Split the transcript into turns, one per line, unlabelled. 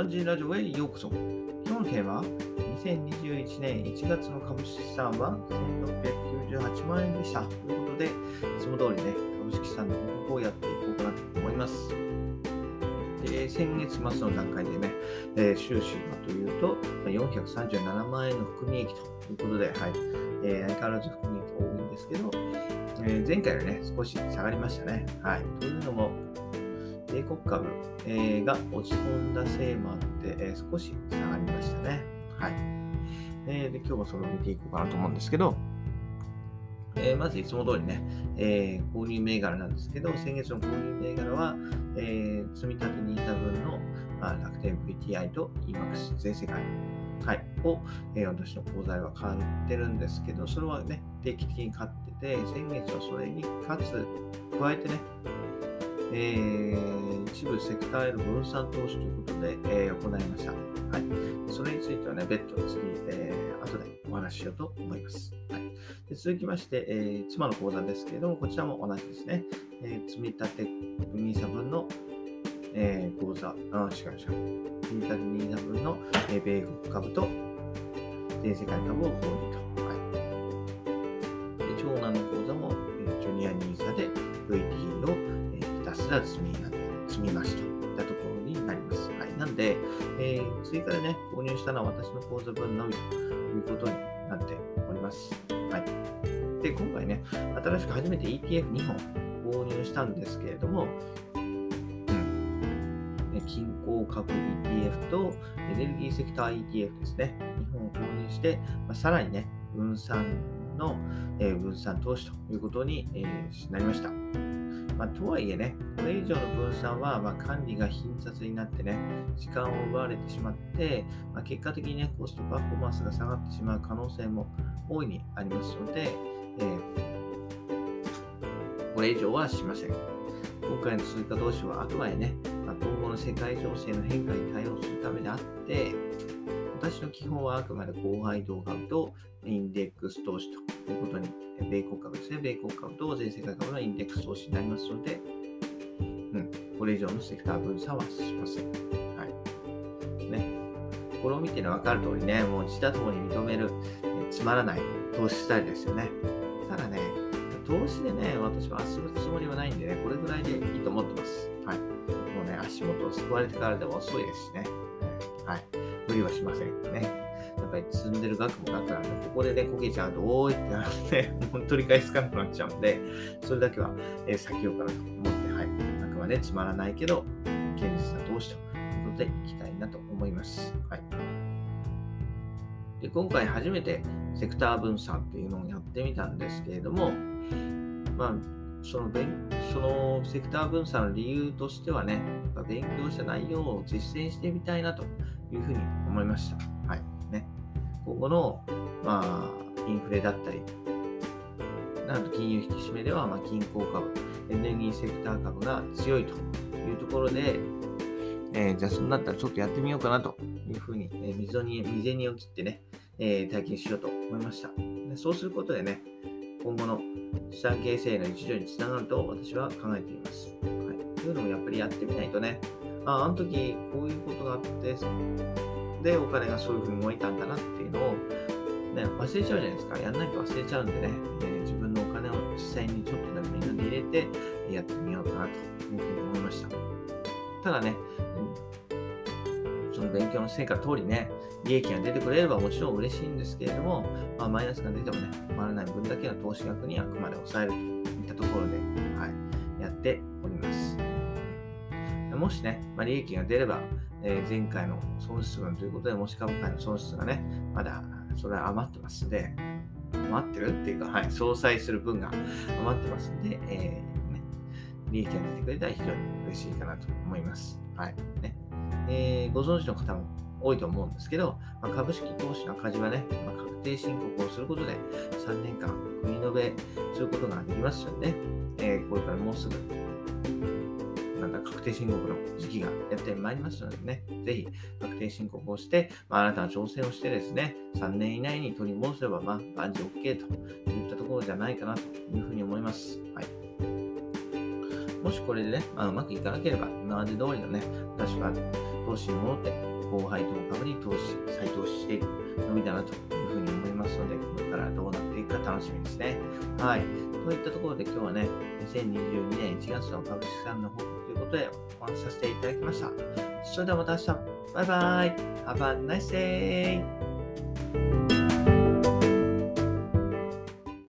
バンジーラジオへようこそ。今日のテーマは、2021年1月の株式資産は1698万円でした。ということで、いつも通りね、株式資産の報告をやっていこうかなと思います。で先月末の段階でね、えー、収支はというと、437万円の含み益ということで、はいえー、相変わらず含み益多いんですけど、えー、前回よりね、少し下がりましたね。はい。というのも、米国株、えー、が落ち込んだせいもあって、えー、少し下がりましたね。はい。えー、で今日もそれを見ていこうかなと思うんですけど、えー、まずいつも通りね、えー、購入銘柄なんですけど、先月の購入銘柄は、えー、積立 NISA 分の、まあ、楽天 VTI と EMAX 全世界、はい、を、えー、私の口座では買ってるんですけど、それはね、定期的に買ってて、先月はそれにかつ、加えてね、えー、一部セクターへの分散投資ということで、えー、行いました。はい。それについてはね、別途次、えー、後でお話ししようと思います。はい。で続きまして、えー、妻の口座ですけれども、こちらも同じですね。えー、積立 NISA 分の、えー、口座、あ、違う違う。積立 NISA 分の、えー、米国株と全世界株を購入と。はい。で長男のえー、ひたら積み積みますといったところになります。はい。なんで、えー、追加でね、購入したのは私の口座分のみということになっております。はい。で、今回ね、新しく初めて ETF2 本購入したんですけれども、うん。均衡株 ETF とエネルギーセクター ETF ですね。2本を購入して、まあ、さらにね、分散の、えー、分散投資ということに、えー、なりました。まあ、とはいえね、これ以上の分散は、ま管理が貧雑になってね、時間を奪われてしまって、まあ、結果的にね、コストパフォーマンスが下がってしまう可能性も大いにありますので、えー、これ以上はしません。今回の追加投資はあくまでね、まあ、今後の世界情勢の変化に対応するためであって、私の基本はあくまで高配動株とインデックス投資ということに、米国株ですね。米国株と全世界株のインデックス投資になりますので、うん、これ以上のセクター分散はしません。はい。ね。これを見てわかる通りね、もう自他ともに認める、つまらない投資スタイルですよね。ただね、投資でね、私は遊ぶつもりはないんでね、これぐらいでいいと思ってます。はい。もうね、足元を救われてからでも遅いですしね。はい。無理はしませんね。やっぱり積んでる額も額なんで、ここでね、こけちゃうと、おーいってなって、本当に返すかなくなっちゃうんで、それだけは、えー、避けようかなと思って、はい。あくまでつまらないけど、現実な投資ということでいきたいなと思います。はい。で今回初めてセクター分散っていうのをやってみたんですけれども、まあ、その勉そのセクター分散の理由としてはね、勉強した内容を実践してみたいなというふうに思いました。今後の、まあ、インフレだったり、なんと金融引き締めでは、まあ、銀行株、エネルギーセクター株が強いというところで、えー、じゃあそうなったらちょっとやってみようかなというふうに、えー、溝に、未銭を切ってね、えー、体験しようと思いましたで。そうすることでね、今後の資産形成の一助につながると私は考えています。はい。というのもやっぱりやってみないとね、ああの時こういうことがあって、で、お金がそういうふうに動いたんだなっていうのを、ね、忘れちゃうじゃないですか。やんないと忘れちゃうんでね、えー、自分のお金を実際にちょっとでもみんなで入れてやってみようかなというふうに思いました。ただね、その勉強の成果通りね、利益が出てくれればもちろん嬉しいんですけれども、まあ、マイナスが出てもね、困らない分だけの投資額にあくまで抑えるといったところで、はい、やっております。もしね、まあ、利益が出れば、え、前回の損失分ということで、もし株価の損失がね、まだそれは余ってますので、余ってるっていうか、はい、相殺する分が余ってますんで、えー、ね、利益が出てくれたら非常に嬉しいかなと思います。はい。ね。えー、ご存知の方も多いと思うんですけど、まあ、株式投資の赤字はね、まあ、確定申告をすることで3年間国延べすることができますので、ね、えー、これからもうすぐ、なた、確定申告の時期がやってまいりますのでね、ぜひ確定申告をして、まあ、あなたは挑戦をしてですね、3年以内に取り戻せば、まあ、万事 OK といったところじゃないかなというふうに思います。はい。もしこれでね、まあ、うまくいかなければ、今まで通りのね、私は投資に戻って、後輩と株に投資、再投資していくのみだなというふうに思いますので、これからどうなっていくか楽しみですね。はい。といったところで今日はね、2022年1月の株式資産の報告ということでお話しさせていただきました。それではまた明日。バイバイ。Have a nice day!